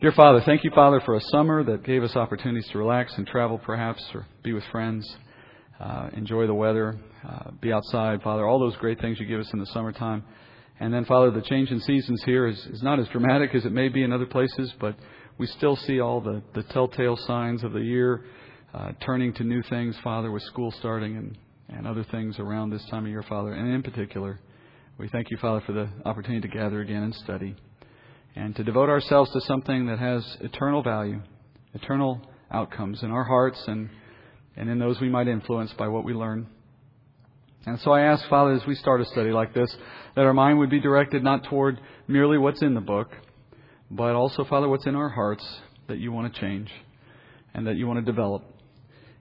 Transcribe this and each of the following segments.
Dear Father, thank you, Father, for a summer that gave us opportunities to relax and travel, perhaps, or be with friends, uh, enjoy the weather, uh, be outside, Father, all those great things you give us in the summertime. And then, Father, the change in seasons here is, is not as dramatic as it may be in other places, but we still see all the, the telltale signs of the year uh, turning to new things, Father, with school starting and, and other things around this time of year, Father. And in particular, we thank you, Father, for the opportunity to gather again and study and to devote ourselves to something that has eternal value, eternal outcomes in our hearts and, and in those we might influence by what we learn. And so I ask, Father, as we start a study like this, that our mind would be directed not toward merely what's in the book, but also, Father, what's in our hearts that you want to change and that you want to develop.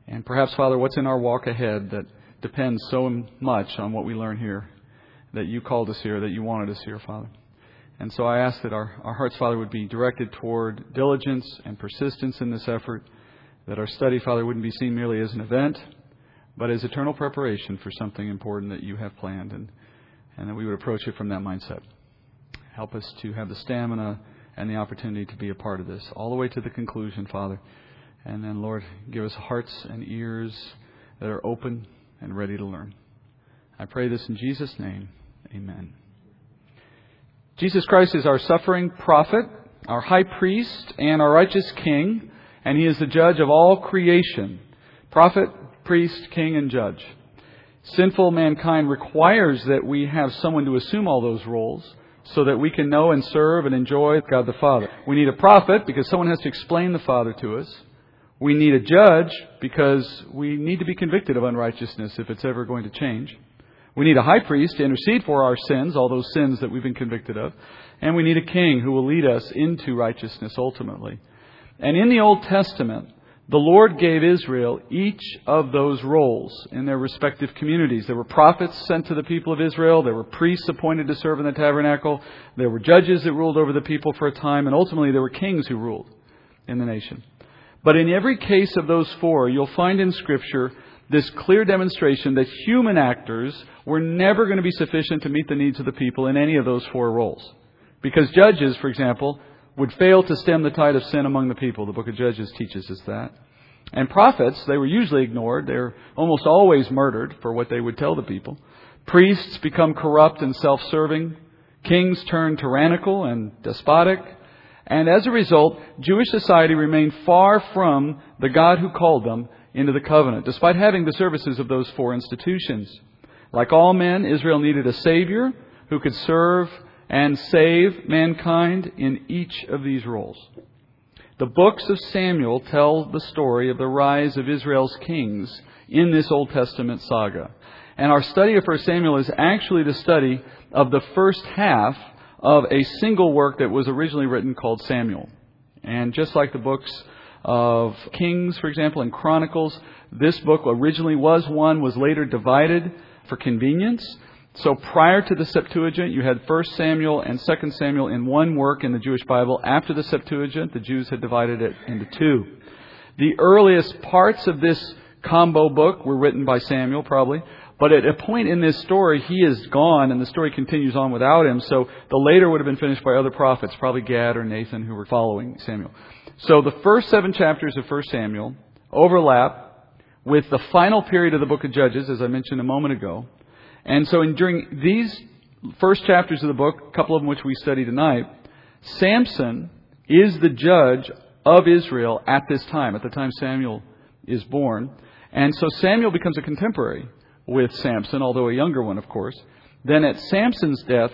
And perhaps, Father, what's in our walk ahead that depends so much on what we learn here, that you called us here, that you wanted us here, Father. And so I ask that our, our hearts, Father, would be directed toward diligence and persistence in this effort, that our study, Father, wouldn't be seen merely as an event, but as eternal preparation for something important that you have planned, and, and that we would approach it from that mindset. Help us to have the stamina and the opportunity to be a part of this, all the way to the conclusion, Father. And then, Lord, give us hearts and ears that are open and ready to learn. I pray this in Jesus' name. Amen. Jesus Christ is our suffering prophet, our high priest, and our righteous king, and he is the judge of all creation. Prophet, priest, king, and judge. Sinful mankind requires that we have someone to assume all those roles so that we can know and serve and enjoy God the Father. We need a prophet because someone has to explain the Father to us. We need a judge because we need to be convicted of unrighteousness if it's ever going to change. We need a high priest to intercede for our sins, all those sins that we've been convicted of. And we need a king who will lead us into righteousness ultimately. And in the Old Testament, the Lord gave Israel each of those roles in their respective communities. There were prophets sent to the people of Israel. There were priests appointed to serve in the tabernacle. There were judges that ruled over the people for a time. And ultimately, there were kings who ruled in the nation. But in every case of those four, you'll find in Scripture this clear demonstration that human actors were never going to be sufficient to meet the needs of the people in any of those four roles. Because judges, for example, would fail to stem the tide of sin among the people. The book of Judges teaches us that. And prophets, they were usually ignored. They're almost always murdered for what they would tell the people. Priests become corrupt and self-serving. Kings turn tyrannical and despotic. And as a result, Jewish society remained far from the God who called them into the covenant, despite having the services of those four institutions. Like all men, Israel needed a Savior who could serve and save mankind in each of these roles. The books of Samuel tell the story of the rise of Israel's kings in this Old Testament saga. And our study of 1 Samuel is actually the study of the first half of a single work that was originally written called Samuel. And just like the books of Kings, for example, and Chronicles. This book originally was one, was later divided for convenience. So prior to the Septuagint, you had 1 Samuel and 2 Samuel in one work in the Jewish Bible. After the Septuagint, the Jews had divided it into two. The earliest parts of this combo book were written by Samuel, probably. But at a point in this story, he is gone and the story continues on without him. So the later would have been finished by other prophets, probably Gad or Nathan, who were following Samuel. So the first seven chapters of 1 Samuel overlap with the final period of the book of Judges, as I mentioned a moment ago. And so in, during these first chapters of the book, a couple of them which we study tonight, Samson is the judge of Israel at this time, at the time Samuel is born. And so Samuel becomes a contemporary with Samson, although a younger one, of course. Then at Samson's death,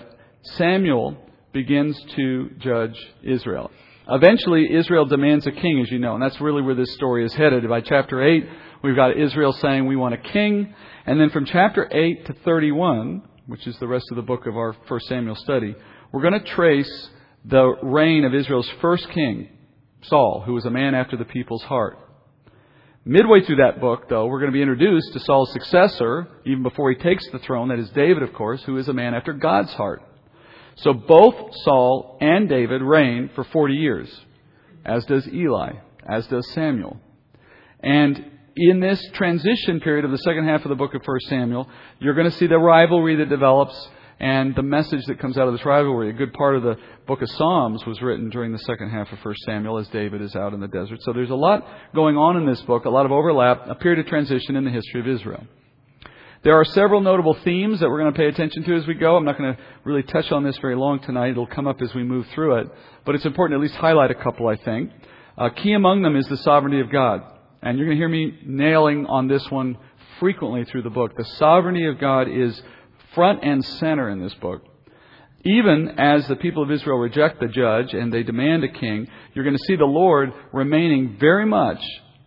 Samuel begins to judge Israel. Eventually, Israel demands a king, as you know, and that's really where this story is headed. By chapter 8, we've got Israel saying, We want a king. And then from chapter 8 to 31, which is the rest of the book of our First Samuel study, we're going to trace the reign of Israel's first king, Saul, who was a man after the people's heart. Midway through that book, though, we're going to be introduced to Saul's successor, even before he takes the throne, that is David, of course, who is a man after God's heart. So both Saul and David reign for 40 years, as does Eli, as does Samuel. And in this transition period of the second half of the book of 1 Samuel, you're going to see the rivalry that develops and the message that comes out of this rivalry. A good part of the book of Psalms was written during the second half of 1 Samuel as David is out in the desert. So there's a lot going on in this book, a lot of overlap, a period of transition in the history of Israel. There are several notable themes that we're going to pay attention to as we go. I'm not going to really touch on this very long tonight. It'll come up as we move through it. But it's important to at least highlight a couple, I think. Uh, key among them is the sovereignty of God. And you're going to hear me nailing on this one frequently through the book. The sovereignty of God is front and center in this book. Even as the people of Israel reject the judge and they demand a king, you're going to see the Lord remaining very much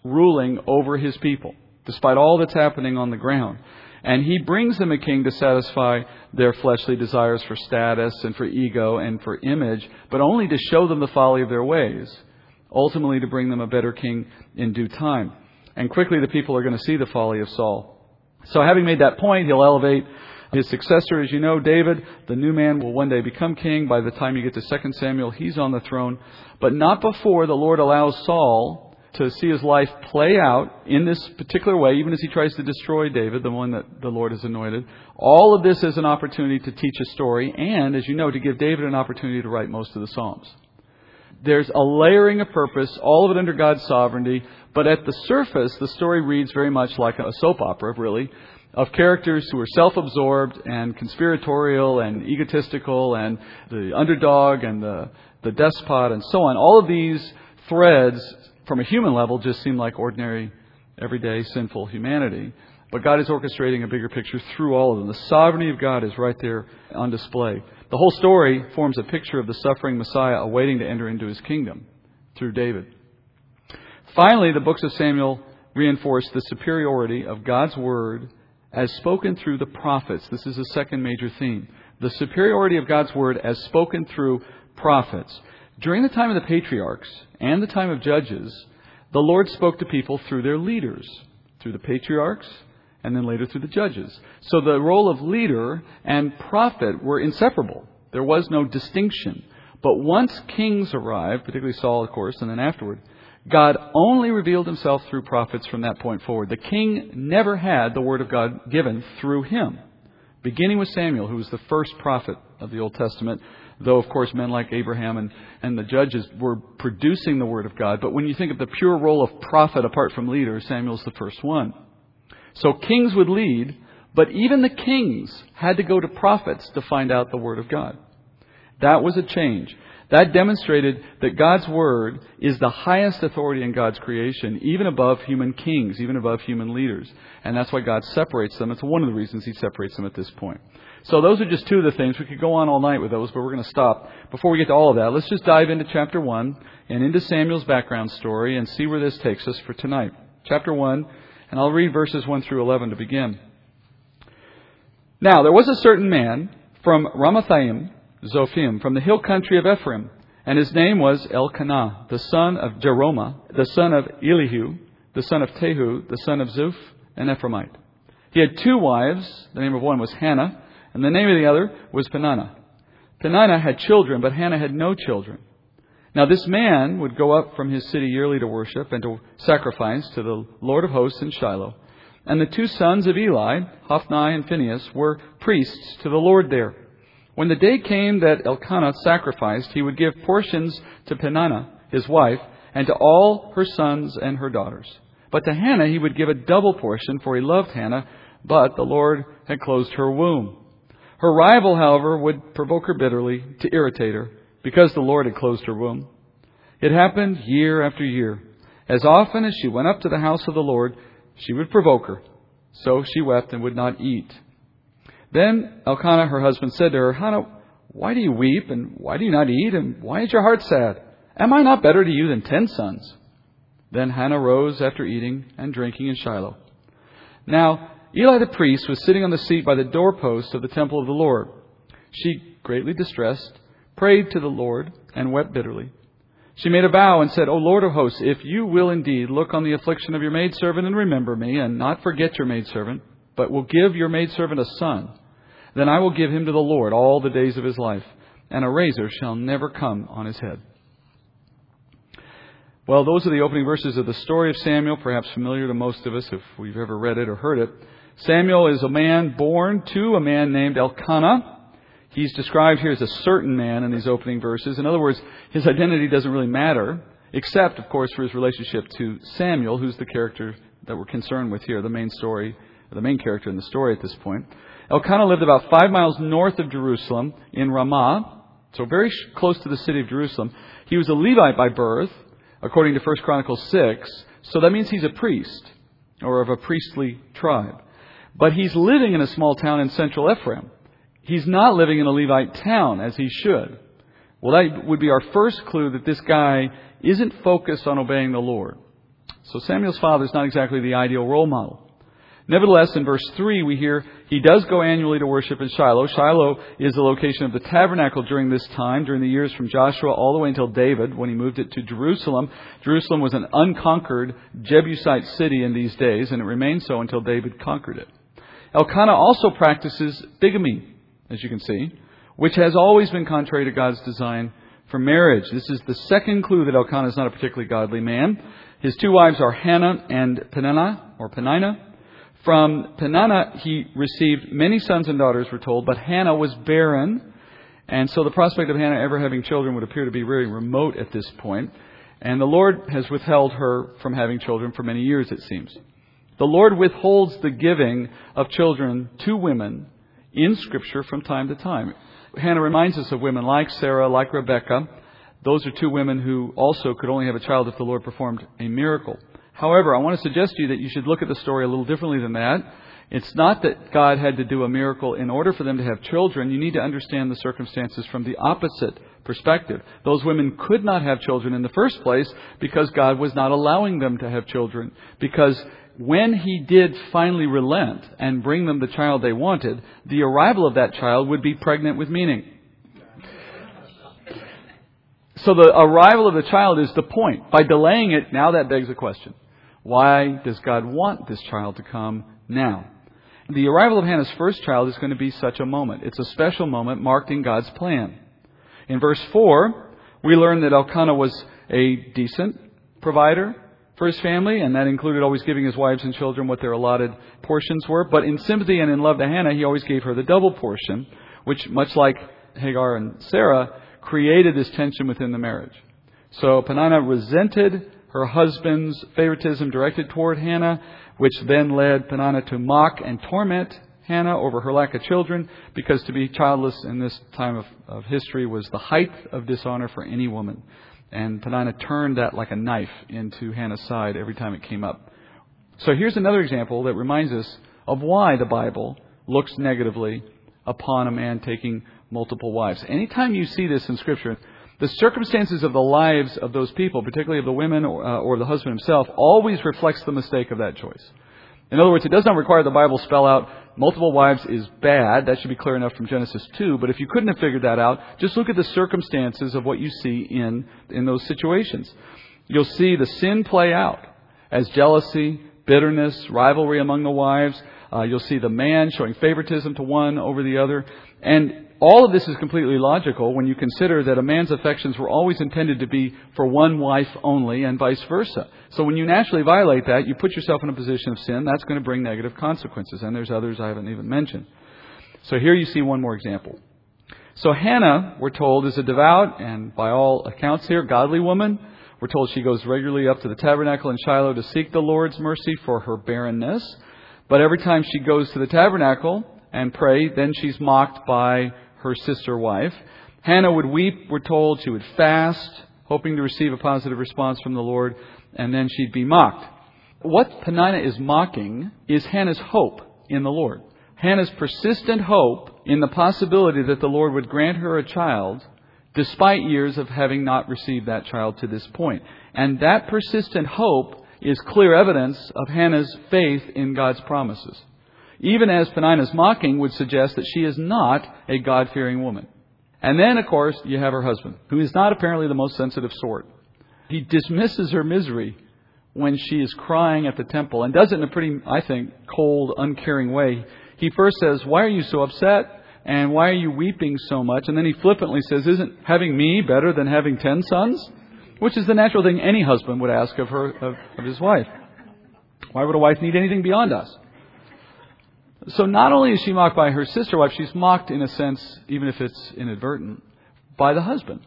ruling over his people, despite all that's happening on the ground. And he brings them a king to satisfy their fleshly desires for status and for ego and for image, but only to show them the folly of their ways, ultimately to bring them a better king in due time. And quickly the people are going to see the folly of Saul. So having made that point, he'll elevate his successor, as you know, David, the new man, will one day become king. By the time you get to 2 Samuel, he's on the throne. But not before the Lord allows Saul to see his life play out in this particular way, even as he tries to destroy David, the one that the Lord has anointed. All of this is an opportunity to teach a story and, as you know, to give David an opportunity to write most of the Psalms. There's a layering of purpose, all of it under God's sovereignty, but at the surface, the story reads very much like a soap opera, really, of characters who are self-absorbed and conspiratorial and egotistical and the underdog and the, the despot and so on. All of these threads from a human level, just seem like ordinary, everyday, sinful humanity. But God is orchestrating a bigger picture through all of them. The sovereignty of God is right there on display. The whole story forms a picture of the suffering Messiah awaiting to enter into his kingdom through David. Finally, the books of Samuel reinforce the superiority of God's word as spoken through the prophets. This is the second major theme. The superiority of God's word as spoken through prophets. During the time of the patriarchs and the time of judges, the Lord spoke to people through their leaders, through the patriarchs, and then later through the judges. So the role of leader and prophet were inseparable. There was no distinction. But once kings arrived, particularly Saul, of course, and then afterward, God only revealed himself through prophets from that point forward. The king never had the word of God given through him. Beginning with Samuel, who was the first prophet of the Old Testament, though, of course, men like Abraham and, and the judges were producing the Word of God. But when you think of the pure role of prophet apart from leader, Samuel's the first one. So kings would lead, but even the kings had to go to prophets to find out the Word of God. That was a change. That demonstrated that God's Word is the highest authority in God's creation, even above human kings, even above human leaders. And that's why God separates them. It's one of the reasons He separates them at this point. So those are just two of the things. We could go on all night with those, but we're going to stop. Before we get to all of that, let's just dive into chapter 1 and into Samuel's background story and see where this takes us for tonight. Chapter 1, and I'll read verses 1 through 11 to begin. Now, there was a certain man from Ramathaim, Zophim, from the hill country of Ephraim, and his name was Elkanah, the son of Jeroham, the son of Elihu, the son of Tehu, the son of Zuph, an Ephraimite. He had two wives. The name of one was Hannah, and the name of the other was Peninnah. Peninnah had children, but Hannah had no children. Now this man would go up from his city yearly to worship and to sacrifice to the Lord of hosts in Shiloh. And the two sons of Eli, Hophni and Phinehas, were priests to the Lord there. When the day came that Elkanah sacrificed, he would give portions to Peninnah, his wife, and to all her sons and her daughters. But to Hannah he would give a double portion, for he loved Hannah, but the Lord had closed her womb. Her rival, however, would provoke her bitterly to irritate her because the Lord had closed her womb. It happened year after year. As often as she went up to the house of the Lord, she would provoke her. So she wept and would not eat. Then Elkanah, her husband, said to her, Hannah, why do you weep and why do you not eat and why is your heart sad? Am I not better to you than ten sons? Then Hannah rose after eating and drinking in Shiloh. Now, Eli the priest was sitting on the seat by the doorpost of the temple of the Lord. She, greatly distressed, prayed to the Lord and wept bitterly. She made a vow and said, O Lord of hosts, if you will indeed look on the affliction of your maidservant and remember me, and not forget your maidservant, but will give your maidservant a son, then I will give him to the Lord all the days of his life, and a razor shall never come on his head. Well, those are the opening verses of the story of Samuel, perhaps familiar to most of us if we've ever read it or heard it. Samuel is a man born to a man named Elkanah. He's described here as a certain man in these opening verses. In other words, his identity doesn't really matter, except, of course, for his relationship to Samuel, who's the character that we're concerned with here, the main story, the main character in the story at this point. Elkanah lived about five miles north of Jerusalem in Ramah, so very close to the city of Jerusalem. He was a Levite by birth, according to 1 Chronicles 6, so that means he's a priest, or of a priestly tribe. But he's living in a small town in central Ephraim. He's not living in a Levite town as he should. Well, that would be our first clue that this guy isn't focused on obeying the Lord. So Samuel's father is not exactly the ideal role model. Nevertheless, in verse 3, we hear he does go annually to worship in Shiloh. Shiloh is the location of the tabernacle during this time, during the years from Joshua all the way until David, when he moved it to Jerusalem. Jerusalem was an unconquered Jebusite city in these days, and it remained so until David conquered it. Elkanah also practices bigamy, as you can see, which has always been contrary to God's design for marriage. This is the second clue that Elkanah is not a particularly godly man. His two wives are Hannah and Peninnah, or Penina. From Peninnah, he received many sons and daughters, we're told, but Hannah was barren. And so the prospect of Hannah ever having children would appear to be very remote at this point. And the Lord has withheld her from having children for many years, it seems. The Lord withholds the giving of children to women in Scripture from time to time. Hannah reminds us of women like Sarah, like Rebecca. Those are two women who also could only have a child if the Lord performed a miracle. However, I want to suggest to you that you should look at the story a little differently than that. It's not that God had to do a miracle in order for them to have children. You need to understand the circumstances from the opposite perspective. Those women could not have children in the first place because God was not allowing them to have children. Because when He did finally relent and bring them the child they wanted, the arrival of that child would be pregnant with meaning. So the arrival of the child is the point. By delaying it, now that begs a question. Why does God want this child to come now? The arrival of Hannah's first child is going to be such a moment. It's a special moment marked in God's plan. In verse 4, we learn that Elkanah was a decent provider for his family, and that included always giving his wives and children what their allotted portions were. But in sympathy and in love to Hannah, he always gave her the double portion, which, much like Hagar and Sarah, created this tension within the marriage. So Peninnah resented her husband's favoritism directed toward Hannah, which then led Peninnah to mock and torment Hannah over her lack of children, because to be childless in this time of, of history was the height of dishonor for any woman. And Peninnah turned that like a knife into Hannah's side every time it came up. So here's another example that reminds us of why the Bible looks negatively upon a man taking multiple wives. Anytime you see this in Scripture, the circumstances of the lives of those people, particularly of the women or, uh, or the husband himself, always reflects the mistake of that choice. In other words, it does not require the Bible spell out multiple wives is bad. That should be clear enough from Genesis 2. But if you couldn't have figured that out, just look at the circumstances of what you see in, in those situations. You'll see the sin play out as jealousy, bitterness, rivalry among the wives. Uh, you'll see the man showing favoritism to one over the other. And all of this is completely logical when you consider that a man's affections were always intended to be for one wife only and vice versa. So when you naturally violate that, you put yourself in a position of sin. That's going to bring negative consequences. And there's others I haven't even mentioned. So here you see one more example. So Hannah, we're told, is a devout and by all accounts here, godly woman. We're told she goes regularly up to the tabernacle in Shiloh to seek the Lord's mercy for her barrenness. But every time she goes to the tabernacle and pray, then she's mocked by her sister wife. Hannah would weep, we're told. She would fast, hoping to receive a positive response from the Lord, and then she'd be mocked. What Peninnah is mocking is Hannah's hope in the Lord. Hannah's persistent hope in the possibility that the Lord would grant her a child despite years of having not received that child to this point. And that persistent hope is clear evidence of Hannah's faith in God's promises even as Peninnah's mocking would suggest that she is not a God fearing woman. And then, of course, you have her husband, who is not apparently the most sensitive sort. He dismisses her misery when she is crying at the temple and does it in a pretty, I think, cold, uncaring way. He first says, Why are you so upset? And why are you weeping so much? And then he flippantly says, Isn't having me better than having ten sons? Which is the natural thing any husband would ask of her, of, of his wife. Why would a wife need anything beyond us? So not only is she mocked by her sister wife, she's mocked in a sense, even if it's inadvertent, by the husband.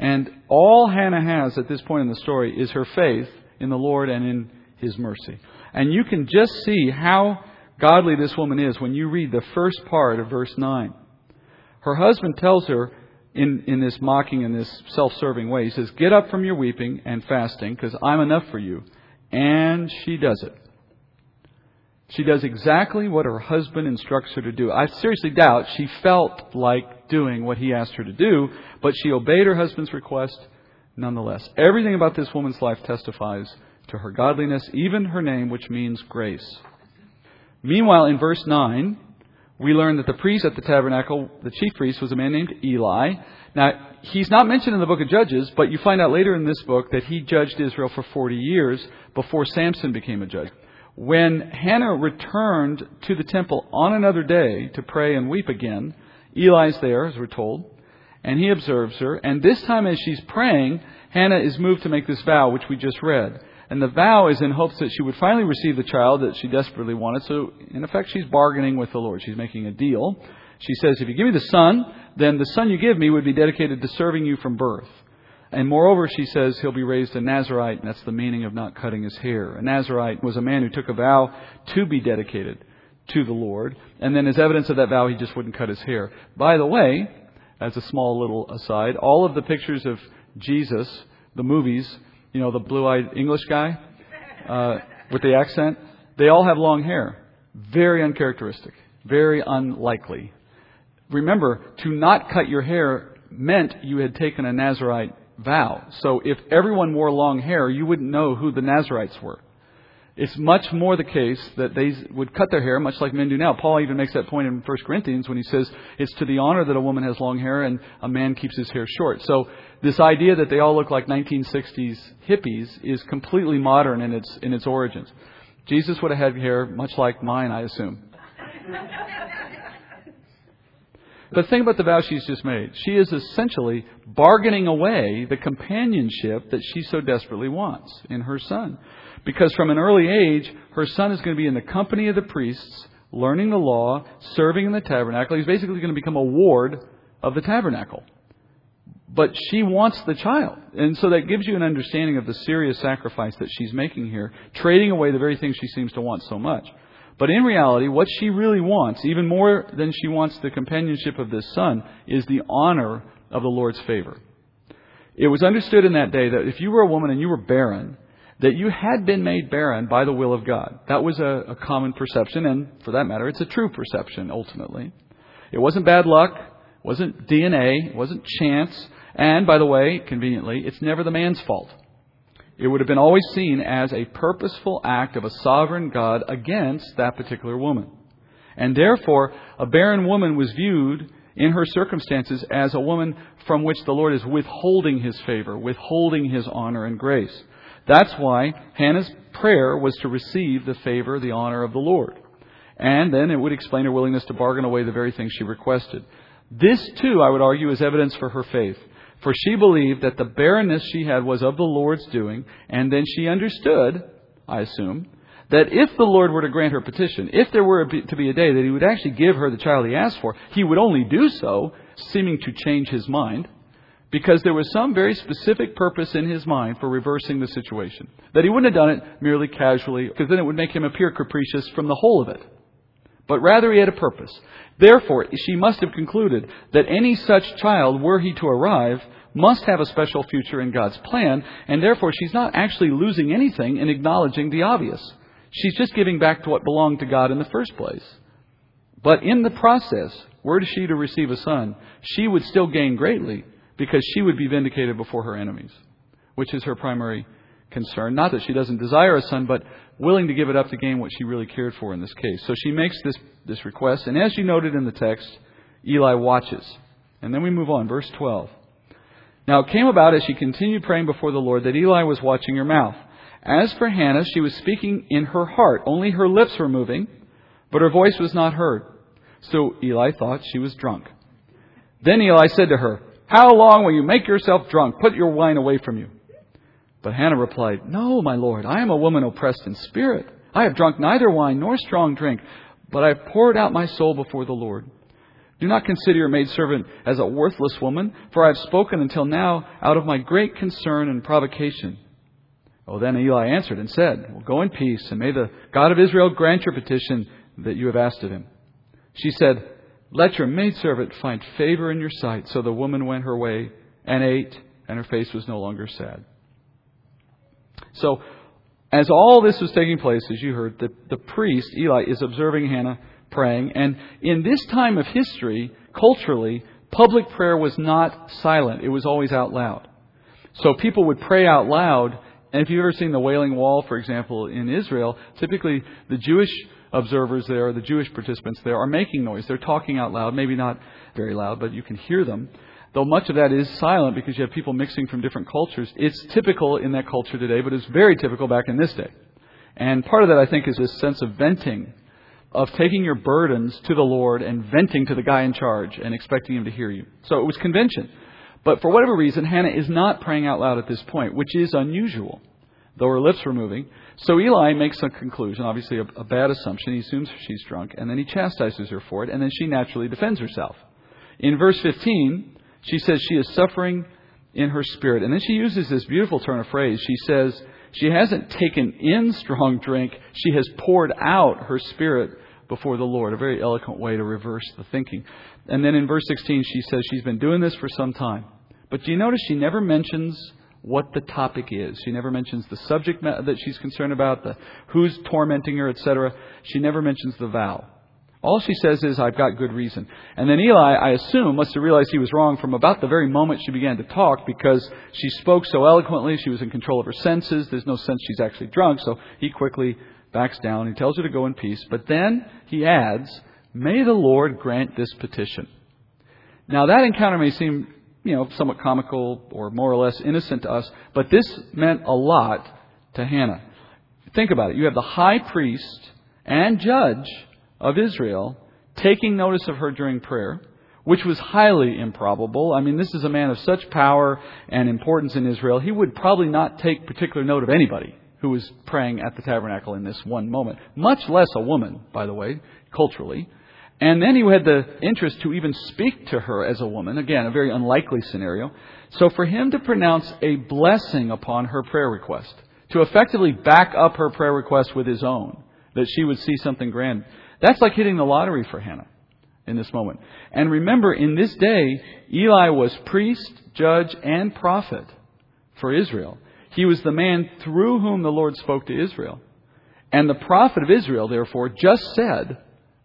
And all Hannah has at this point in the story is her faith in the Lord and in His mercy. And you can just see how godly this woman is when you read the first part of verse 9. Her husband tells her in, in this mocking and this self serving way, he says, Get up from your weeping and fasting, because I'm enough for you. And she does it. She does exactly what her husband instructs her to do. I seriously doubt she felt like doing what he asked her to do, but she obeyed her husband's request nonetheless. Everything about this woman's life testifies to her godliness, even her name, which means grace. Meanwhile, in verse 9, we learn that the priest at the tabernacle, the chief priest, was a man named Eli. Now, he's not mentioned in the book of Judges, but you find out later in this book that he judged Israel for 40 years before Samson became a judge. When Hannah returned to the temple on another day to pray and weep again, Eli's there, as we're told, and he observes her. And this time, as she's praying, Hannah is moved to make this vow, which we just read. And the vow is in hopes that she would finally receive the child that she desperately wanted. So, in effect, she's bargaining with the Lord. She's making a deal. She says, If you give me the son, then the son you give me would be dedicated to serving you from birth. And moreover, she says he'll be raised a Nazarite, and that's the meaning of not cutting his hair. A Nazarite was a man who took a vow to be dedicated to the Lord, and then as evidence of that vow, he just wouldn't cut his hair. By the way, as a small little aside, all of the pictures of Jesus, the movies, you know, the blue-eyed English guy uh, with the accent, they all have long hair. Very uncharacteristic. Very unlikely. Remember, to not cut your hair meant you had taken a Nazarite vow. So if everyone wore long hair, you wouldn't know who the Nazarites were. It's much more the case that they would cut their hair, much like men do now. Paul even makes that point in 1 Corinthians when he says it's to the honor that a woman has long hair and a man keeps his hair short. So this idea that they all look like 1960s hippies is completely modern in its in its origins. Jesus would have had hair much like mine, I assume. But think about the vow she's just made. She is essentially bargaining away the companionship that she so desperately wants in her son. Because from an early age, her son is going to be in the company of the priests, learning the law, serving in the tabernacle. He's basically going to become a ward of the tabernacle. But she wants the child. And so that gives you an understanding of the serious sacrifice that she's making here, trading away the very thing she seems to want so much. But in reality, what she really wants, even more than she wants the companionship of this son, is the honor of the Lord's favor. It was understood in that day that if you were a woman and you were barren, that you had been made barren by the will of God. That was a, a common perception, and for that matter, it's a true perception ultimately. It wasn't bad luck, wasn't DNA, wasn't chance, and by the way, conveniently, it's never the man's fault. It would have been always seen as a purposeful act of a sovereign God against that particular woman. And therefore, a barren woman was viewed in her circumstances as a woman from which the Lord is withholding his favor, withholding his honor and grace. That's why Hannah's prayer was to receive the favor, the honor of the Lord. And then it would explain her willingness to bargain away the very thing she requested. This, too, I would argue, is evidence for her faith. For she believed that the barrenness she had was of the Lord's doing, and then she understood, I assume, that if the Lord were to grant her petition, if there were to be a day that He would actually give her the child He asked for, He would only do so, seeming to change His mind, because there was some very specific purpose in His mind for reversing the situation. That He wouldn't have done it merely casually, because then it would make Him appear capricious from the whole of it. But rather He had a purpose. Therefore, she must have concluded that any such child, were he to arrive, must have a special future in God's plan, and therefore she's not actually losing anything in acknowledging the obvious. She's just giving back to what belonged to God in the first place. But in the process, were she to receive a son, she would still gain greatly because she would be vindicated before her enemies, which is her primary concern. Not that she doesn't desire a son, but willing to give it up to gain what she really cared for in this case. So she makes this, this request, and as you noted in the text, Eli watches. And then we move on, verse 12. Now it came about as she continued praying before the Lord that Eli was watching her mouth. As for Hannah, she was speaking in her heart. Only her lips were moving, but her voice was not heard. So Eli thought she was drunk. Then Eli said to her, How long will you make yourself drunk? Put your wine away from you. But Hannah replied, No, my lord, I am a woman oppressed in spirit. I have drunk neither wine nor strong drink, but I have poured out my soul before the Lord. Do not consider your maidservant as a worthless woman, for I have spoken until now out of my great concern and provocation. Oh, then Eli answered and said, well, Go in peace, and may the God of Israel grant your petition that you have asked of him. She said, Let your maidservant find favor in your sight. So the woman went her way and ate, and her face was no longer sad. So, as all this was taking place, as you heard, the, the priest, Eli, is observing Hannah praying. And in this time of history, culturally, public prayer was not silent. It was always out loud. So people would pray out loud. And if you've ever seen the Wailing Wall, for example, in Israel, typically the Jewish observers there, the Jewish participants there, are making noise. They're talking out loud, maybe not very loud, but you can hear them. Though much of that is silent because you have people mixing from different cultures, it's typical in that culture today, but it's very typical back in this day. And part of that, I think, is this sense of venting, of taking your burdens to the Lord and venting to the guy in charge and expecting him to hear you. So it was convention. But for whatever reason, Hannah is not praying out loud at this point, which is unusual, though her lips were moving. So Eli makes a conclusion, obviously a, a bad assumption. He assumes she's drunk, and then he chastises her for it, and then she naturally defends herself. In verse 15, she says she is suffering in her spirit. And then she uses this beautiful turn of phrase. She says she hasn't taken in strong drink, she has poured out her spirit before the Lord. A very eloquent way to reverse the thinking. And then in verse 16, she says she's been doing this for some time. But do you notice she never mentions what the topic is? She never mentions the subject that she's concerned about, the who's tormenting her, etc. She never mentions the vow. All she says is, I've got good reason. And then Eli, I assume, must have realized he was wrong from about the very moment she began to talk because she spoke so eloquently, she was in control of her senses, there's no sense she's actually drunk, so he quickly backs down. He tells her to go in peace. But then he adds, May the Lord grant this petition. Now that encounter may seem, you know, somewhat comical or more or less innocent to us, but this meant a lot to Hannah. Think about it. You have the high priest and judge of Israel taking notice of her during prayer, which was highly improbable. I mean, this is a man of such power and importance in Israel. He would probably not take particular note of anybody who was praying at the tabernacle in this one moment, much less a woman, by the way, culturally. And then he had the interest to even speak to her as a woman. Again, a very unlikely scenario. So for him to pronounce a blessing upon her prayer request, to effectively back up her prayer request with his own, that she would see something grand, that's like hitting the lottery for Hannah in this moment. And remember, in this day, Eli was priest, judge, and prophet for Israel. He was the man through whom the Lord spoke to Israel. And the prophet of Israel, therefore, just said,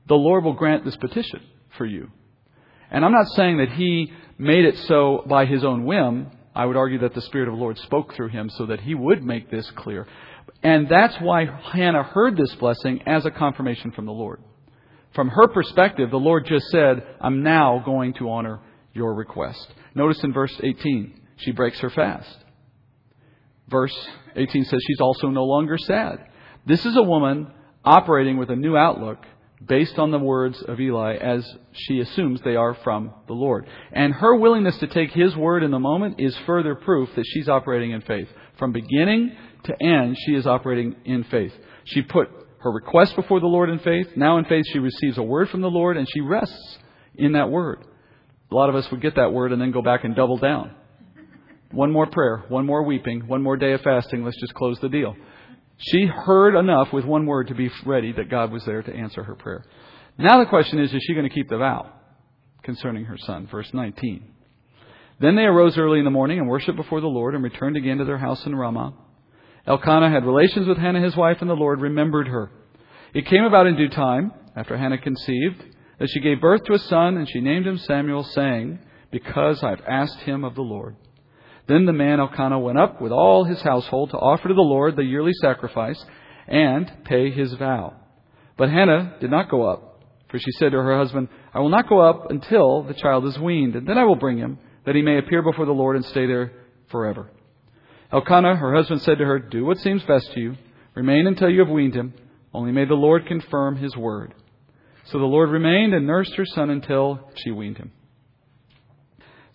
The Lord will grant this petition for you. And I'm not saying that he made it so by his own whim. I would argue that the Spirit of the Lord spoke through him so that he would make this clear. And that's why Hannah heard this blessing as a confirmation from the Lord. From her perspective, the Lord just said, I'm now going to honor your request. Notice in verse 18, she breaks her fast. Verse 18 says she's also no longer sad. This is a woman operating with a new outlook based on the words of Eli as she assumes they are from the Lord. And her willingness to take his word in the moment is further proof that she's operating in faith. From beginning to end, she is operating in faith. She put her request before the Lord in faith. Now in faith, she receives a word from the Lord and she rests in that word. A lot of us would get that word and then go back and double down. One more prayer, one more weeping, one more day of fasting. Let's just close the deal. She heard enough with one word to be ready that God was there to answer her prayer. Now the question is, is she going to keep the vow concerning her son? Verse 19. Then they arose early in the morning and worshipped before the Lord and returned again to their house in Ramah. Elkanah had relations with Hannah his wife, and the Lord remembered her. It came about in due time, after Hannah conceived, that she gave birth to a son, and she named him Samuel, saying, Because I've asked him of the Lord. Then the man Elkanah went up with all his household to offer to the Lord the yearly sacrifice and pay his vow. But Hannah did not go up, for she said to her husband, I will not go up until the child is weaned, and then I will bring him, that he may appear before the Lord and stay there forever. Elkanah, her husband, said to her, Do what seems best to you. Remain until you have weaned him. Only may the Lord confirm his word. So the Lord remained and nursed her son until she weaned him.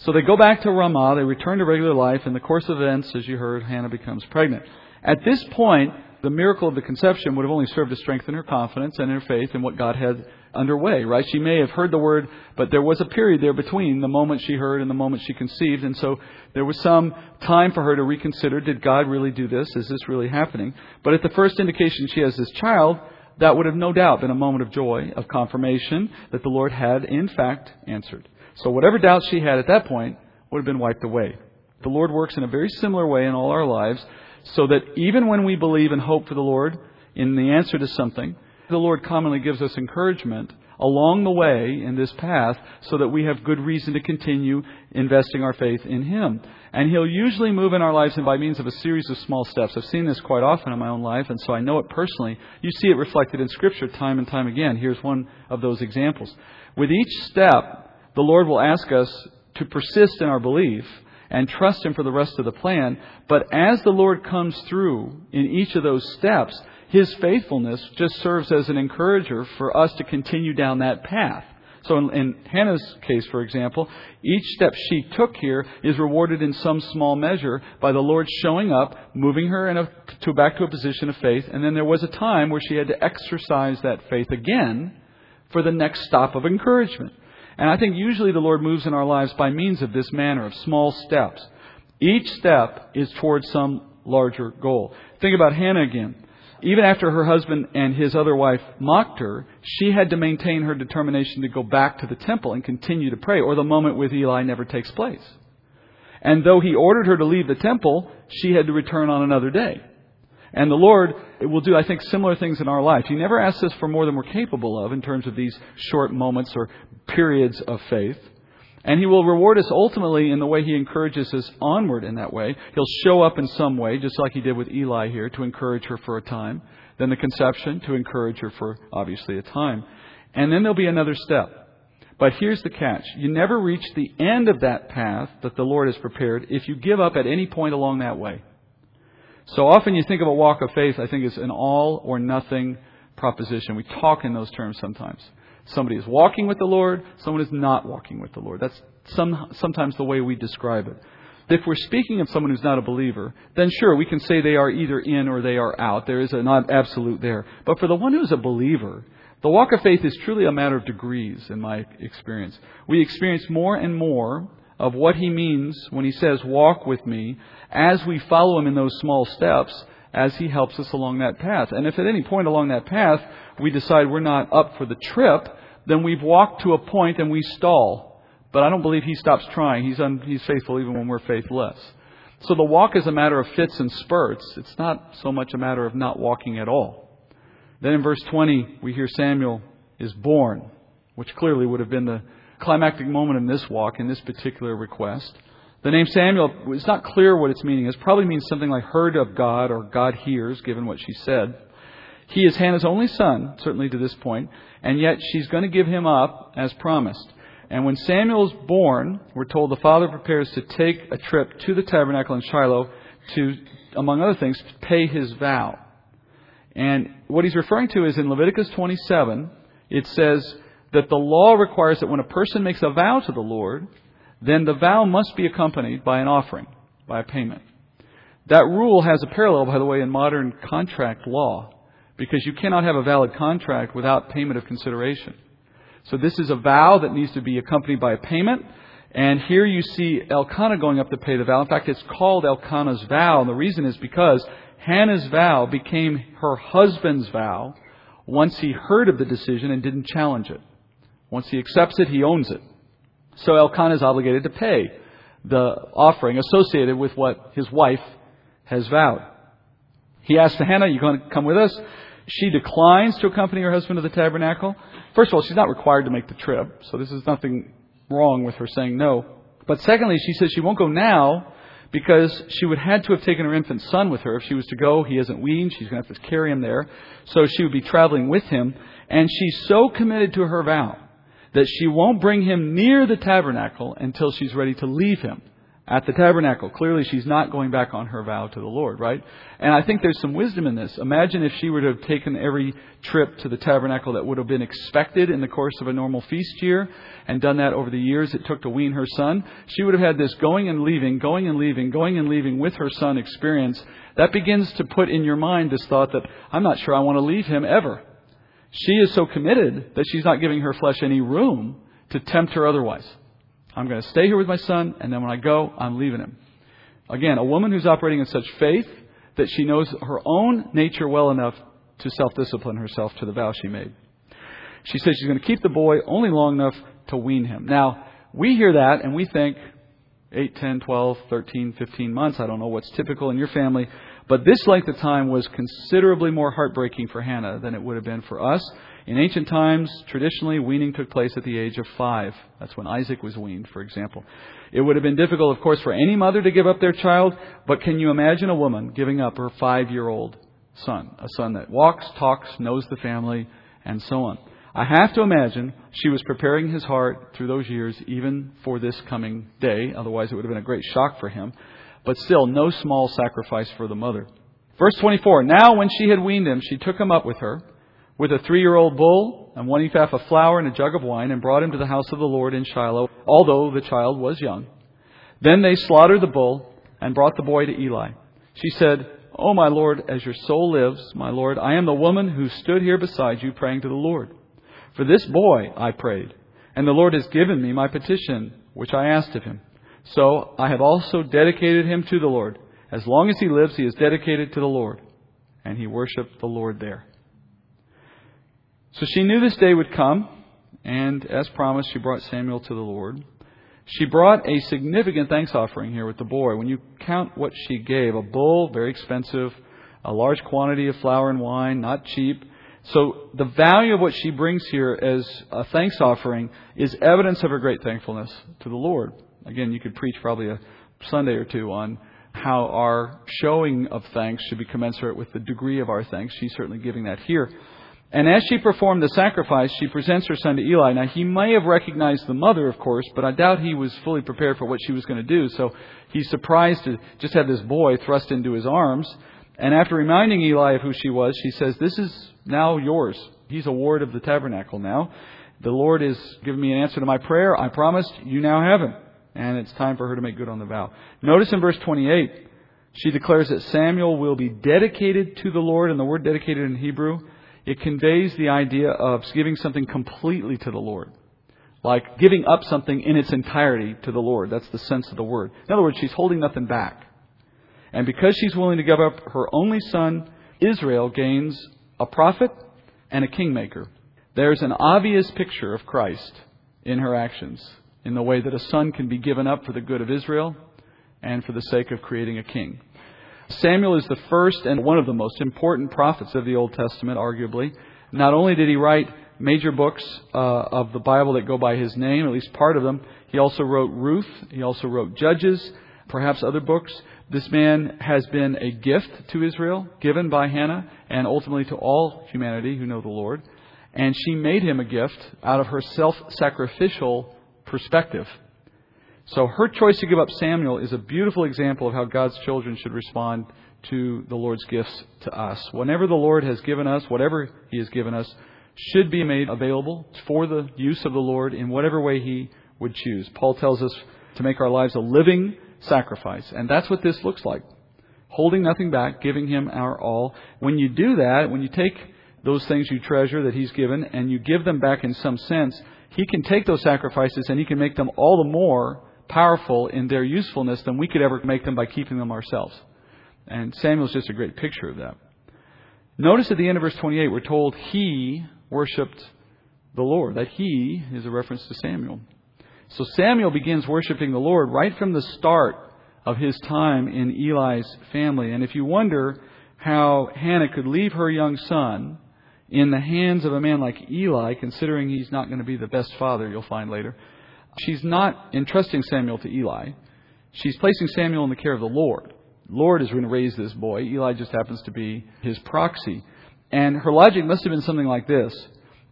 So they go back to Ramah. They return to regular life. In the course of events, as you heard, Hannah becomes pregnant. At this point, the miracle of the conception would have only served to strengthen her confidence and her faith in what God had underway, right? She may have heard the word, but there was a period there between the moment she heard and the moment she conceived, and so there was some time for her to reconsider, did God really do this? Is this really happening? But at the first indication she has this child, that would have no doubt been a moment of joy, of confirmation that the Lord had in fact answered. So whatever doubts she had at that point would have been wiped away. The Lord works in a very similar way in all our lives, so that even when we believe and hope for the Lord in the answer to something, the Lord commonly gives us encouragement along the way in this path so that we have good reason to continue investing our faith in Him. And He'll usually move in our lives and by means of a series of small steps. I've seen this quite often in my own life, and so I know it personally. You see it reflected in Scripture time and time again. Here's one of those examples. With each step, the Lord will ask us to persist in our belief and trust Him for the rest of the plan. But as the Lord comes through in each of those steps, his faithfulness just serves as an encourager for us to continue down that path. So in, in, Hannah's case, for example, each step she took here is rewarded in some small measure by the Lord showing up, moving her a, to back to a position of faith, and then there was a time where she had to exercise that faith again for the next stop of encouragement. And I think usually the Lord moves in our lives by means of this manner of small steps. Each step is towards some larger goal. Think about Hannah again even after her husband and his other wife mocked her, she had to maintain her determination to go back to the temple and continue to pray, or the moment with Eli never takes place. And though he ordered her to leave the temple, she had to return on another day. And the Lord will do, I think, similar things in our life. He never asks us for more than we're capable of in terms of these short moments or periods of faith. And He will reward us ultimately in the way He encourages us onward in that way. He'll show up in some way, just like He did with Eli here, to encourage her for a time. Then the conception, to encourage her for obviously a time. And then there'll be another step. But here's the catch. You never reach the end of that path that the Lord has prepared if you give up at any point along that way. So often you think of a walk of faith, I think it's an all or nothing proposition. We talk in those terms sometimes. Somebody is walking with the Lord, someone is not walking with the Lord. That's some, sometimes the way we describe it. If we're speaking of someone who's not a believer, then sure, we can say they are either in or they are out. There is a not absolute there. But for the one who's a believer, the walk of faith is truly a matter of degrees, in my experience. We experience more and more of what he means when he says, walk with me, as we follow him in those small steps, as he helps us along that path. And if at any point along that path we decide we're not up for the trip, then we've walked to a point and we stall. But I don't believe he stops trying. He's, un, he's faithful even when we're faithless. So the walk is a matter of fits and spurts. It's not so much a matter of not walking at all. Then in verse 20, we hear Samuel is born, which clearly would have been the climactic moment in this walk, in this particular request. The name Samuel, it's not clear what its meaning is. Probably means something like heard of God or God hears, given what she said. He is Hannah's only son, certainly to this point, and yet she's going to give him up as promised. And when Samuel is born, we're told the father prepares to take a trip to the tabernacle in Shiloh to, among other things, pay his vow. And what he's referring to is in Leviticus 27, it says that the law requires that when a person makes a vow to the Lord, then the vow must be accompanied by an offering, by a payment. That rule has a parallel, by the way, in modern contract law because you cannot have a valid contract without payment of consideration. So this is a vow that needs to be accompanied by a payment. And here you see Elkanah going up to pay the vow. In fact, it's called Elkanah's vow. And the reason is because Hannah's vow became her husband's vow once he heard of the decision and didn't challenge it. Once he accepts it, he owns it. So Elkanah is obligated to pay the offering associated with what his wife has vowed. He asks Hannah, You going to come with us? She declines to accompany her husband to the tabernacle. First of all, she's not required to make the trip, so this is nothing wrong with her saying no. But secondly, she says she won't go now because she would have had to have taken her infant son with her. If she was to go, he isn't weaned. She's going to have to carry him there. So she would be traveling with him. And she's so committed to her vow that she won't bring him near the tabernacle until she's ready to leave him at the tabernacle. Clearly, she's not going back on her vow to the Lord, right? And I think there's some wisdom in this. Imagine if she were to have taken every trip to the tabernacle that would have been expected in the course of a normal feast year and done that over the years it took to wean her son. She would have had this going and leaving, going and leaving, going and leaving with her son experience. That begins to put in your mind this thought that I'm not sure I want to leave him ever. She is so committed that she's not giving her flesh any room to tempt her otherwise. I'm going to stay here with my son, and then when I go, I'm leaving him. Again, a woman who's operating in such faith that she knows her own nature well enough to self discipline herself to the vow she made. She says she's going to keep the boy only long enough to wean him. Now, we hear that and we think 8, 10, 12, 13, 15 months. I don't know what's typical in your family. But this length of time was considerably more heartbreaking for Hannah than it would have been for us. In ancient times, traditionally, weaning took place at the age of five. That's when Isaac was weaned, for example. It would have been difficult, of course, for any mother to give up their child, but can you imagine a woman giving up her five year old son? A son that walks, talks, knows the family, and so on. I have to imagine she was preparing his heart through those years, even for this coming day. Otherwise, it would have been a great shock for him. But still, no small sacrifice for the mother. Verse 24 Now, when she had weaned him, she took him up with her with a three year old bull and one ephah of flour and a jug of wine and brought him to the house of the Lord in Shiloh, although the child was young. Then they slaughtered the bull and brought the boy to Eli. She said, O oh, my Lord, as your soul lives, my Lord, I am the woman who stood here beside you praying to the Lord. For this boy I prayed, and the Lord has given me my petition, which I asked of him. So I have also dedicated him to the Lord. As long as he lives, he is dedicated to the Lord. And he worshiped the Lord there. So she knew this day would come, and as promised, she brought Samuel to the Lord. She brought a significant thanks offering here with the boy. When you count what she gave, a bull, very expensive, a large quantity of flour and wine, not cheap. So the value of what she brings here as a thanks offering is evidence of her great thankfulness to the Lord. Again, you could preach probably a Sunday or two on how our showing of thanks should be commensurate with the degree of our thanks. She's certainly giving that here. And as she performed the sacrifice, she presents her son to Eli. Now, he may have recognized the mother, of course, but I doubt he was fully prepared for what she was going to do. So he's surprised to just have this boy thrust into his arms. And after reminding Eli of who she was, she says, This is now yours. He's a ward of the tabernacle now. The Lord has given me an answer to my prayer. I promised you now have him. And it's time for her to make good on the vow. Notice in verse 28, she declares that Samuel will be dedicated to the Lord, and the word dedicated in Hebrew it conveys the idea of giving something completely to the Lord. Like giving up something in its entirety to the Lord. That's the sense of the word. In other words, she's holding nothing back. And because she's willing to give up her only son, Israel gains a prophet and a kingmaker. There's an obvious picture of Christ in her actions, in the way that a son can be given up for the good of Israel and for the sake of creating a king. Samuel is the first and one of the most important prophets of the Old Testament, arguably. Not only did he write major books uh, of the Bible that go by his name, at least part of them, he also wrote Ruth, he also wrote Judges, perhaps other books. This man has been a gift to Israel, given by Hannah, and ultimately to all humanity who know the Lord. And she made him a gift out of her self sacrificial perspective. So her choice to give up Samuel is a beautiful example of how God's children should respond to the Lord's gifts to us. Whenever the Lord has given us, whatever He has given us, should be made available for the use of the Lord in whatever way He would choose. Paul tells us to make our lives a living sacrifice, and that's what this looks like. Holding nothing back, giving Him our all. When you do that, when you take those things you treasure that He's given and you give them back in some sense, He can take those sacrifices and He can make them all the more powerful in their usefulness than we could ever make them by keeping them ourselves. And Samuel's just a great picture of that. Notice at the end of verse 28, we're told he worshiped the Lord. That he is a reference to Samuel. So Samuel begins worshiping the Lord right from the start of his time in Eli's family. And if you wonder how Hannah could leave her young son in the hands of a man like Eli, considering he's not going to be the best father, you'll find later, she's not entrusting Samuel to Eli. She's placing Samuel in the care of the Lord. The Lord is going to raise this boy. Eli just happens to be his proxy. And her logic must have been something like this.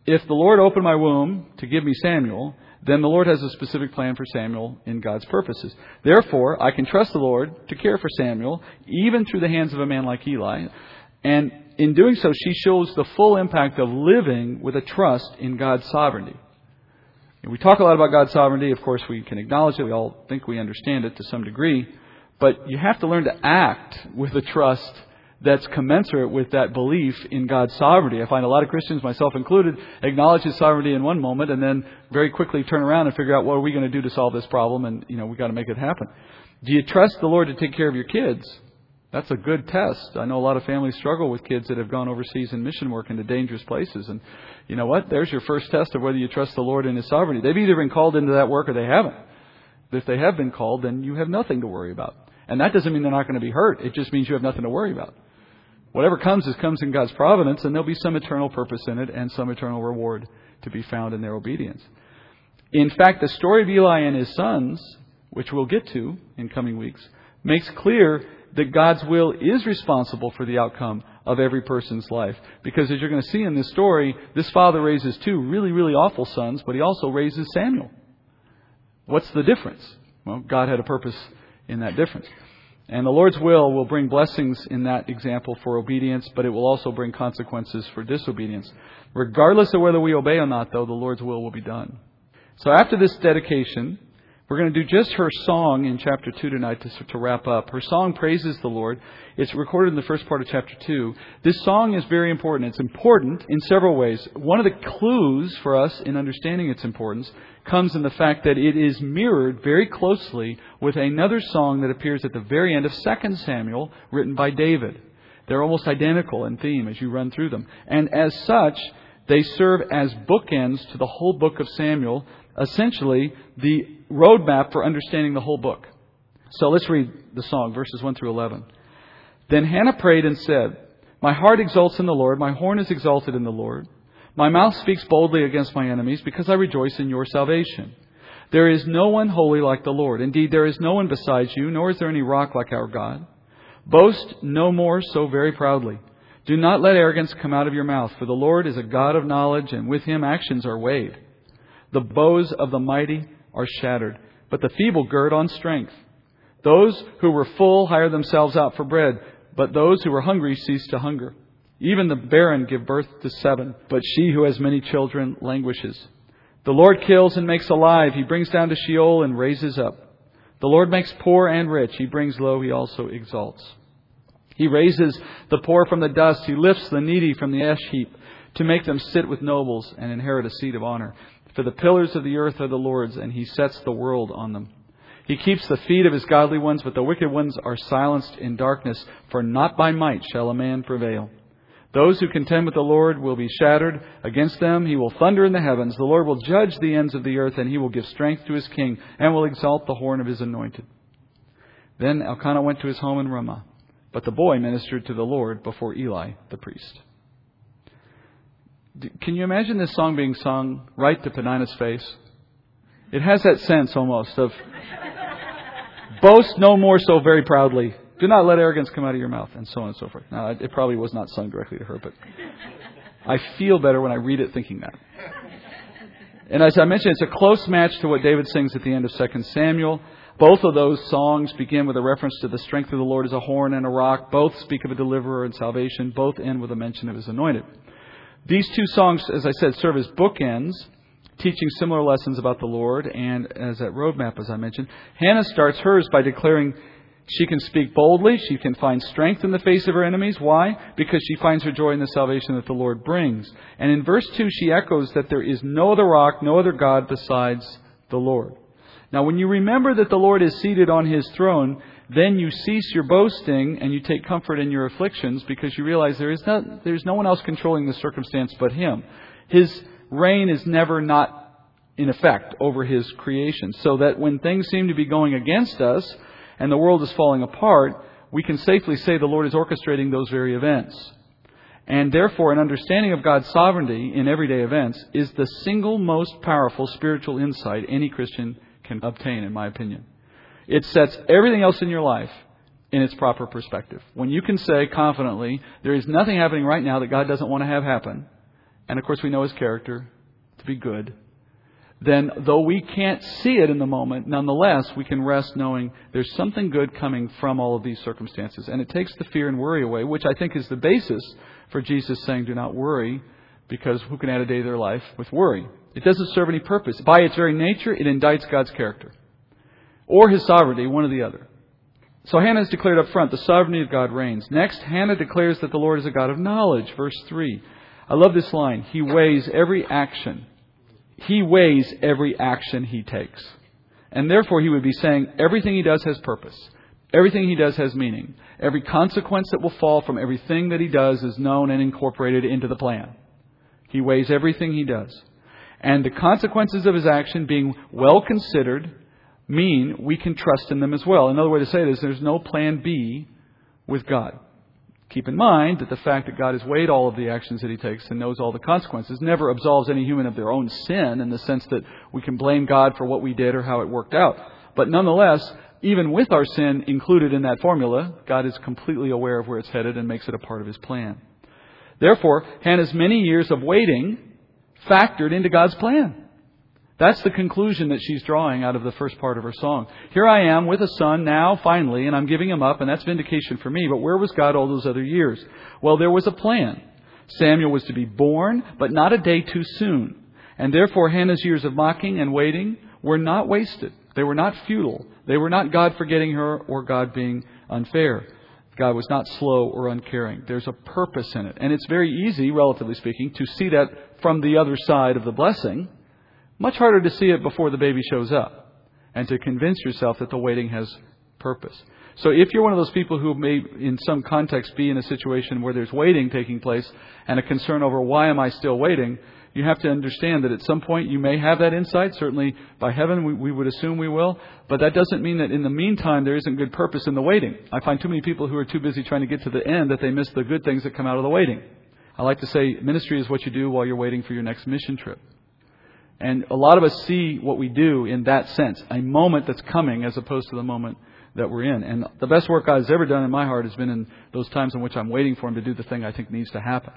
If the Lord opened my womb to give me Samuel, then the Lord has a specific plan for Samuel in God's purposes. Therefore, I can trust the Lord to care for Samuel, even through the hands of a man like Eli. And in doing so, she shows the full impact of living with a trust in God's sovereignty. And we talk a lot about God's sovereignty. Of course, we can acknowledge it. We all think we understand it to some degree. But you have to learn to act with a trust that's commensurate with that belief in God's sovereignty. I find a lot of Christians, myself included, acknowledge His sovereignty in one moment and then very quickly turn around and figure out what are we going to do to solve this problem and, you know, we've got to make it happen. Do you trust the Lord to take care of your kids? That's a good test. I know a lot of families struggle with kids that have gone overseas in mission work into dangerous places. And you know what? There's your first test of whether you trust the Lord in His sovereignty. They've either been called into that work or they haven't. If they have been called, then you have nothing to worry about. And that doesn't mean they're not going to be hurt. It just means you have nothing to worry about. Whatever comes is comes in God's providence, and there'll be some eternal purpose in it and some eternal reward to be found in their obedience. In fact, the story of Eli and his sons, which we'll get to in coming weeks, makes clear that God's will is responsible for the outcome of every person's life. Because as you're going to see in this story, this father raises two really, really awful sons, but he also raises Samuel. What's the difference? Well, God had a purpose in that difference. And the Lord's will will bring blessings in that example for obedience, but it will also bring consequences for disobedience. Regardless of whether we obey or not, though, the Lord's will will be done. So after this dedication, we're going to do just her song in chapter 2 tonight to, to wrap up. Her song praises the Lord. It's recorded in the first part of chapter 2. This song is very important. It's important in several ways. One of the clues for us in understanding its importance comes in the fact that it is mirrored very closely with another song that appears at the very end of 2 Samuel, written by David. They're almost identical in theme as you run through them. And as such, they serve as bookends to the whole book of Samuel, essentially the roadmap for understanding the whole book. So let's read the song, verses 1 through 11. Then Hannah prayed and said, My heart exults in the Lord, my horn is exalted in the Lord. My mouth speaks boldly against my enemies because I rejoice in your salvation. There is no one holy like the Lord. Indeed, there is no one besides you, nor is there any rock like our God. Boast no more so very proudly. Do not let arrogance come out of your mouth, for the Lord is a God of knowledge, and with him actions are weighed. The bows of the mighty are shattered, but the feeble gird on strength. Those who were full hire themselves out for bread, but those who were hungry cease to hunger. Even the barren give birth to seven, but she who has many children languishes. The Lord kills and makes alive. He brings down to Sheol and raises up. The Lord makes poor and rich. He brings low. He also exalts. He raises the poor from the dust. He lifts the needy from the ash heap to make them sit with nobles and inherit a seat of honor. For the pillars of the earth are the Lord's, and he sets the world on them. He keeps the feet of his godly ones, but the wicked ones are silenced in darkness, for not by might shall a man prevail. Those who contend with the Lord will be shattered. Against them he will thunder in the heavens. The Lord will judge the ends of the earth, and he will give strength to his king, and will exalt the horn of his anointed. Then Elkanah went to his home in Ramah, but the boy ministered to the Lord before Eli the priest. Can you imagine this song being sung right to Penina's face? It has that sense almost of boast no more so very proudly. Do not let arrogance come out of your mouth, and so on and so forth. Now, it probably was not sung directly to her, but I feel better when I read it thinking that. And as I mentioned, it's a close match to what David sings at the end of 2 Samuel. Both of those songs begin with a reference to the strength of the Lord as a horn and a rock. Both speak of a deliverer and salvation. Both end with a mention of his anointed. These two songs, as I said, serve as bookends, teaching similar lessons about the Lord, and as that roadmap, as I mentioned. Hannah starts hers by declaring she can speak boldly, she can find strength in the face of her enemies. Why? Because she finds her joy in the salvation that the Lord brings. And in verse 2, she echoes that there is no other rock, no other God besides the Lord. Now, when you remember that the Lord is seated on his throne, then you cease your boasting and you take comfort in your afflictions because you realize there is no, there's no one else controlling the circumstance but Him. His reign is never not in effect over His creation. So that when things seem to be going against us and the world is falling apart, we can safely say the Lord is orchestrating those very events. And therefore, an understanding of God's sovereignty in everyday events is the single most powerful spiritual insight any Christian can obtain, in my opinion. It sets everything else in your life in its proper perspective. When you can say confidently, there is nothing happening right now that God doesn't want to have happen, and of course we know His character to be good, then though we can't see it in the moment, nonetheless, we can rest knowing there's something good coming from all of these circumstances. And it takes the fear and worry away, which I think is the basis for Jesus saying, do not worry, because who can add a day to their life with worry? It doesn't serve any purpose. By its very nature, it indicts God's character. Or his sovereignty, one or the other. So Hannah has declared up front the sovereignty of God reigns. Next, Hannah declares that the Lord is a God of knowledge. Verse 3. I love this line. He weighs every action. He weighs every action he takes. And therefore, he would be saying everything he does has purpose. Everything he does has meaning. Every consequence that will fall from everything that he does is known and incorporated into the plan. He weighs everything he does. And the consequences of his action being well considered mean we can trust in them as well. Another way to say it is there's no plan B with God. Keep in mind that the fact that God has weighed all of the actions that he takes and knows all the consequences never absolves any human of their own sin in the sense that we can blame God for what we did or how it worked out. But nonetheless, even with our sin included in that formula, God is completely aware of where it's headed and makes it a part of his plan. Therefore, Hannah's many years of waiting factored into God's plan. That's the conclusion that she's drawing out of the first part of her song. Here I am with a son now, finally, and I'm giving him up, and that's vindication for me. But where was God all those other years? Well, there was a plan. Samuel was to be born, but not a day too soon. And therefore, Hannah's years of mocking and waiting were not wasted. They were not futile. They were not God forgetting her or God being unfair. God was not slow or uncaring. There's a purpose in it. And it's very easy, relatively speaking, to see that from the other side of the blessing much harder to see it before the baby shows up and to convince yourself that the waiting has purpose. So if you're one of those people who may, in some context, be in a situation where there's waiting taking place and a concern over why am I still waiting, you have to understand that at some point you may have that insight. Certainly by heaven we, we would assume we will. But that doesn't mean that in the meantime there isn't good purpose in the waiting. I find too many people who are too busy trying to get to the end that they miss the good things that come out of the waiting. I like to say ministry is what you do while you're waiting for your next mission trip. And a lot of us see what we do in that sense, a moment that's coming as opposed to the moment that we're in. And the best work God has ever done in my heart has been in those times in which I'm waiting for Him to do the thing I think needs to happen.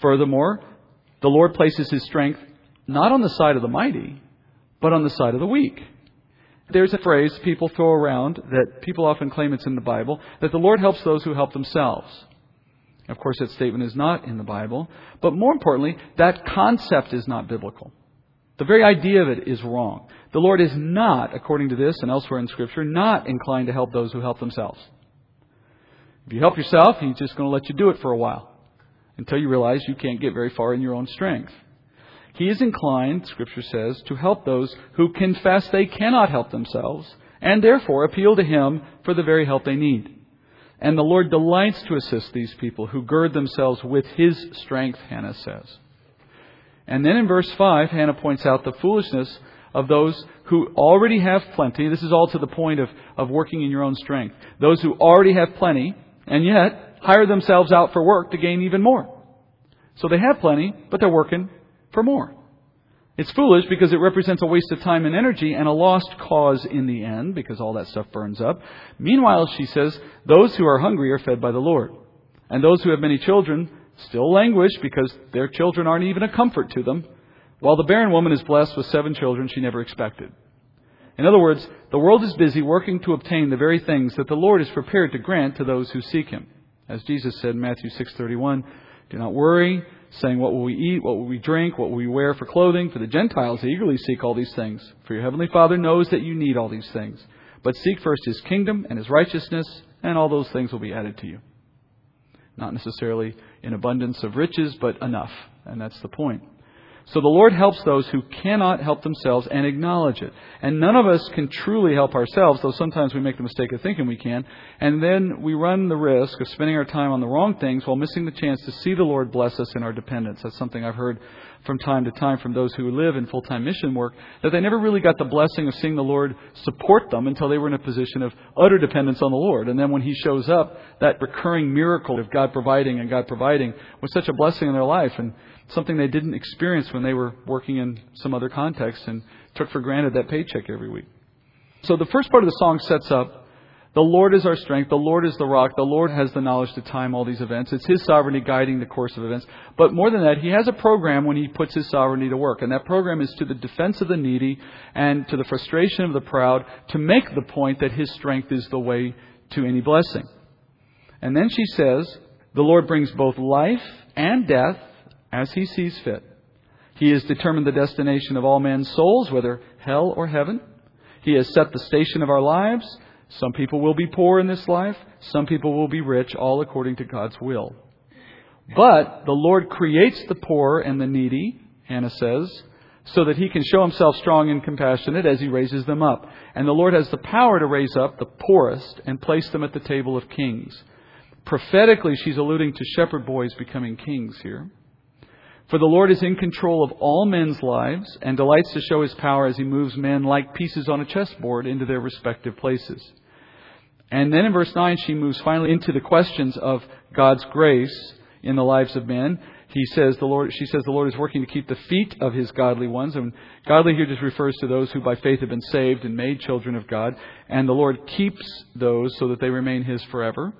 Furthermore, the Lord places His strength not on the side of the mighty, but on the side of the weak. There's a phrase people throw around that people often claim it's in the Bible that the Lord helps those who help themselves. Of course, that statement is not in the Bible, but more importantly, that concept is not biblical. The very idea of it is wrong. The Lord is not, according to this and elsewhere in Scripture, not inclined to help those who help themselves. If you help yourself, He's just going to let you do it for a while until you realize you can't get very far in your own strength. He is inclined, Scripture says, to help those who confess they cannot help themselves and therefore appeal to Him for the very help they need. And the Lord delights to assist these people who gird themselves with His strength, Hannah says. And then in verse 5, Hannah points out the foolishness of those who already have plenty. This is all to the point of, of working in your own strength. Those who already have plenty and yet hire themselves out for work to gain even more. So they have plenty, but they're working for more. It's foolish because it represents a waste of time and energy and a lost cause in the end because all that stuff burns up. Meanwhile, she says, those who are hungry are fed by the Lord. And those who have many children still languish because their children aren't even a comfort to them, while the barren woman is blessed with seven children she never expected. In other words, the world is busy working to obtain the very things that the Lord is prepared to grant to those who seek him. As Jesus said in Matthew 6:31, "Do not worry, saying what will we eat, what will we drink, what will we wear for clothing, for the Gentiles eagerly seek all these things. For your heavenly Father knows that you need all these things. But seek first his kingdom and his righteousness, and all those things will be added to you." Not necessarily in abundance of riches, but enough. And that's the point. So the Lord helps those who cannot help themselves and acknowledge it. And none of us can truly help ourselves, though sometimes we make the mistake of thinking we can. And then we run the risk of spending our time on the wrong things while missing the chance to see the Lord bless us in our dependence. That's something I've heard from time to time from those who live in full time mission work, that they never really got the blessing of seeing the Lord support them until they were in a position of utter dependence on the Lord. And then when He shows up, that recurring miracle of God providing and God providing was such a blessing in their life. And something they didn't experience when they were working in some other context and took for granted that paycheck every week. So the first part of the song sets up The Lord is our strength. The Lord is the rock. The Lord has the knowledge to time all these events. It's His sovereignty guiding the course of events. But more than that, He has a program when He puts His sovereignty to work. And that program is to the defense of the needy and to the frustration of the proud to make the point that His strength is the way to any blessing. And then she says, the Lord brings both life and death as He sees fit. He has determined the destination of all men's souls, whether hell or heaven. He has set the station of our lives. Some people will be poor in this life. Some people will be rich, all according to God's will. But the Lord creates the poor and the needy, Hannah says, so that he can show himself strong and compassionate as he raises them up. And the Lord has the power to raise up the poorest and place them at the table of kings. Prophetically, she's alluding to shepherd boys becoming kings here. For the Lord is in control of all men's lives and delights to show his power as he moves men like pieces on a chessboard into their respective places. And then in verse 9, she moves finally into the questions of God's grace in the lives of men. He says the Lord, she says the Lord is working to keep the feet of his godly ones. And godly here just refers to those who by faith have been saved and made children of God. And the Lord keeps those so that they remain his forever.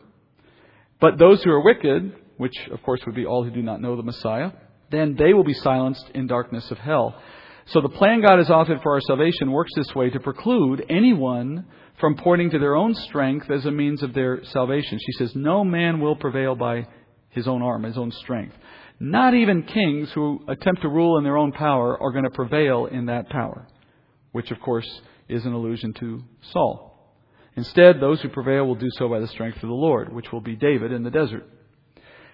But those who are wicked, which of course would be all who do not know the Messiah, then they will be silenced in darkness of hell. So the plan God has authored for our salvation works this way to preclude anyone from pointing to their own strength as a means of their salvation. She says, No man will prevail by his own arm, his own strength. Not even kings who attempt to rule in their own power are going to prevail in that power, which of course is an allusion to Saul. Instead, those who prevail will do so by the strength of the Lord, which will be David in the desert.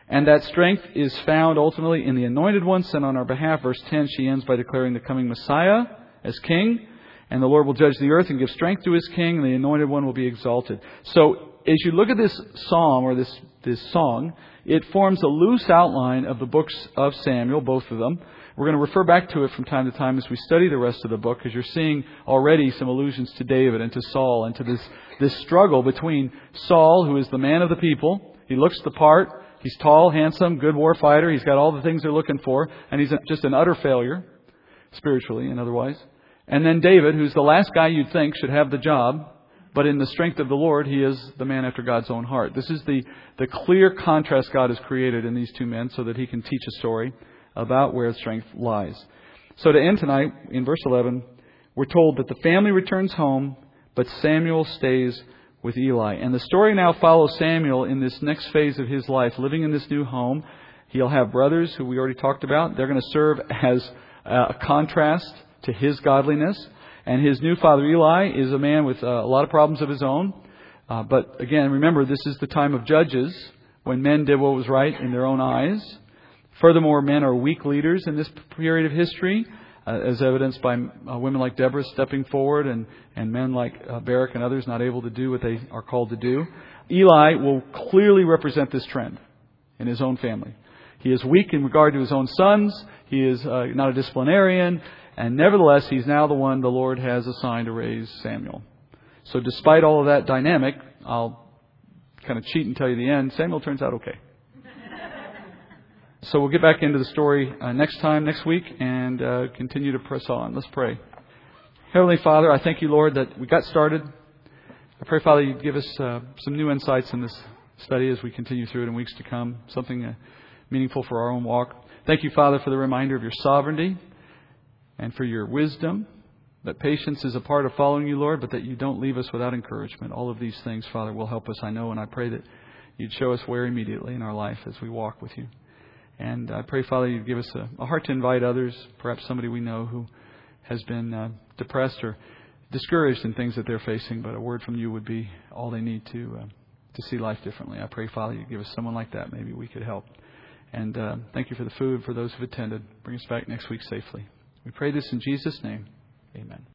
And that strength is found ultimately in the anointed one sent on our behalf. Verse 10, she ends by declaring the coming Messiah as king. And the Lord will judge the earth and give strength to his king, and the anointed one will be exalted. So, as you look at this psalm or this, this song, it forms a loose outline of the books of Samuel, both of them. We're going to refer back to it from time to time as we study the rest of the book, because you're seeing already some allusions to David and to Saul and to this, this struggle between Saul, who is the man of the people. He looks the part. He's tall, handsome, good war fighter. He's got all the things they're looking for, and he's just an utter failure, spiritually and otherwise. And then David, who's the last guy you'd think should have the job, but in the strength of the Lord, he is the man after God's own heart. This is the, the clear contrast God has created in these two men so that he can teach a story about where strength lies. So to end tonight, in verse 11, we're told that the family returns home, but Samuel stays with Eli. And the story now follows Samuel in this next phase of his life, living in this new home. He'll have brothers who we already talked about. They're going to serve as a contrast to his godliness. And his new father Eli is a man with a lot of problems of his own. Uh, but again, remember, this is the time of judges when men did what was right in their own eyes. Furthermore, men are weak leaders in this period of history uh, as evidenced by uh, women like Deborah stepping forward and, and men like uh, Barak and others not able to do what they are called to do. Eli will clearly represent this trend in his own family. He is weak in regard to his own sons. He is uh, not a disciplinarian. And nevertheless, he's now the one the Lord has assigned to raise Samuel. So despite all of that dynamic, I'll kind of cheat and tell you the end. Samuel turns out okay. So we'll get back into the story uh, next time, next week, and uh, continue to press on. Let's pray. Heavenly Father, I thank you, Lord, that we got started. I pray, Father, you'd give us uh, some new insights in this study as we continue through it in weeks to come, something uh, meaningful for our own walk. Thank you, Father, for the reminder of your sovereignty and for your wisdom, that patience is a part of following you, Lord, but that you don't leave us without encouragement. All of these things, Father, will help us, I know, and I pray that you'd show us where immediately in our life as we walk with you. And I pray, Father, you give us a, a, heart to invite others, perhaps somebody we know who has been uh, depressed or discouraged in things that they're facing, but a word from you would be all they need to uh, to see life differently. I pray, Father, you give us someone like that. Maybe we could help. And uh, thank you for the food for those who've attended. Bring us back next week safely. We pray this in Jesus' name. Amen.